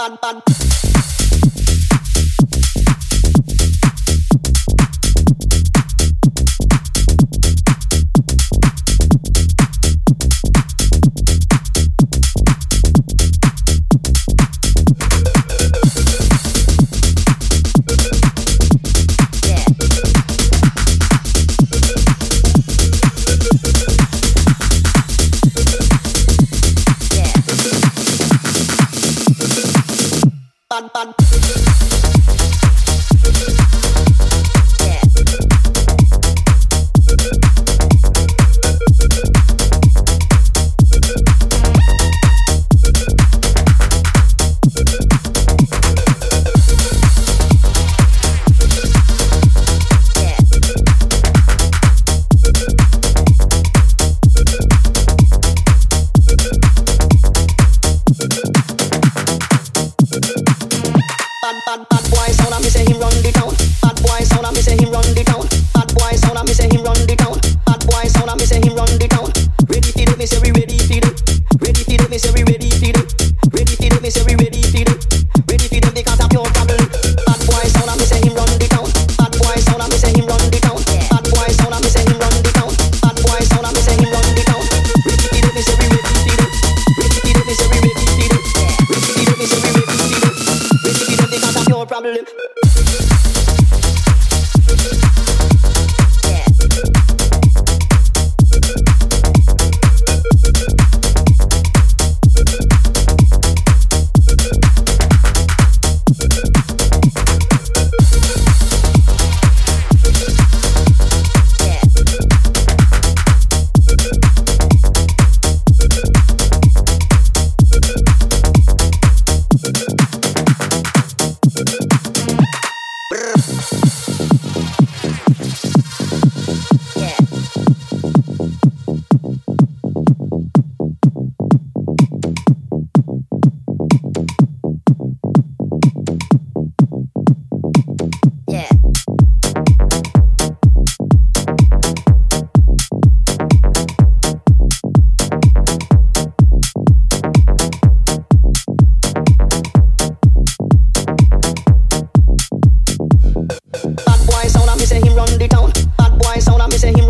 ปันปัน bun bun. bad, bad boy sound. I me say him run the town. problem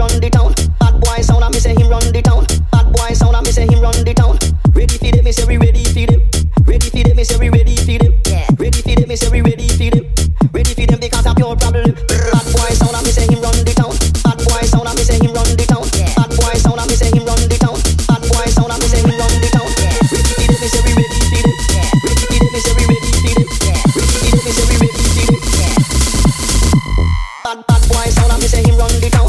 run the town. Bad boy sound, I me say him run the town. Bad boy sound, I me say him run the town. Ready feed it, me say we ready feed it. Ready feed it, me say we ready feed it. Yeah. Ready feed it, me say we ready feed it. Ready feed them because I'm your problem. Bad boy sound, I me say him run the town. Bad boy sound, I me say him run the town. Bad boy sound, I me say him run the town. Bad boy sound, I me say him run the town. Yeah. Ready feed it, me say we ready feed it. Yeah. Ready feed it, me say we ready feed it. Yeah. Ready feed it, me say we ready feed it. Bad bad boy sound, I me say him run the town.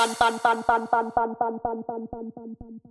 ban ban ban ban ban ban ban ban ban ban ban ban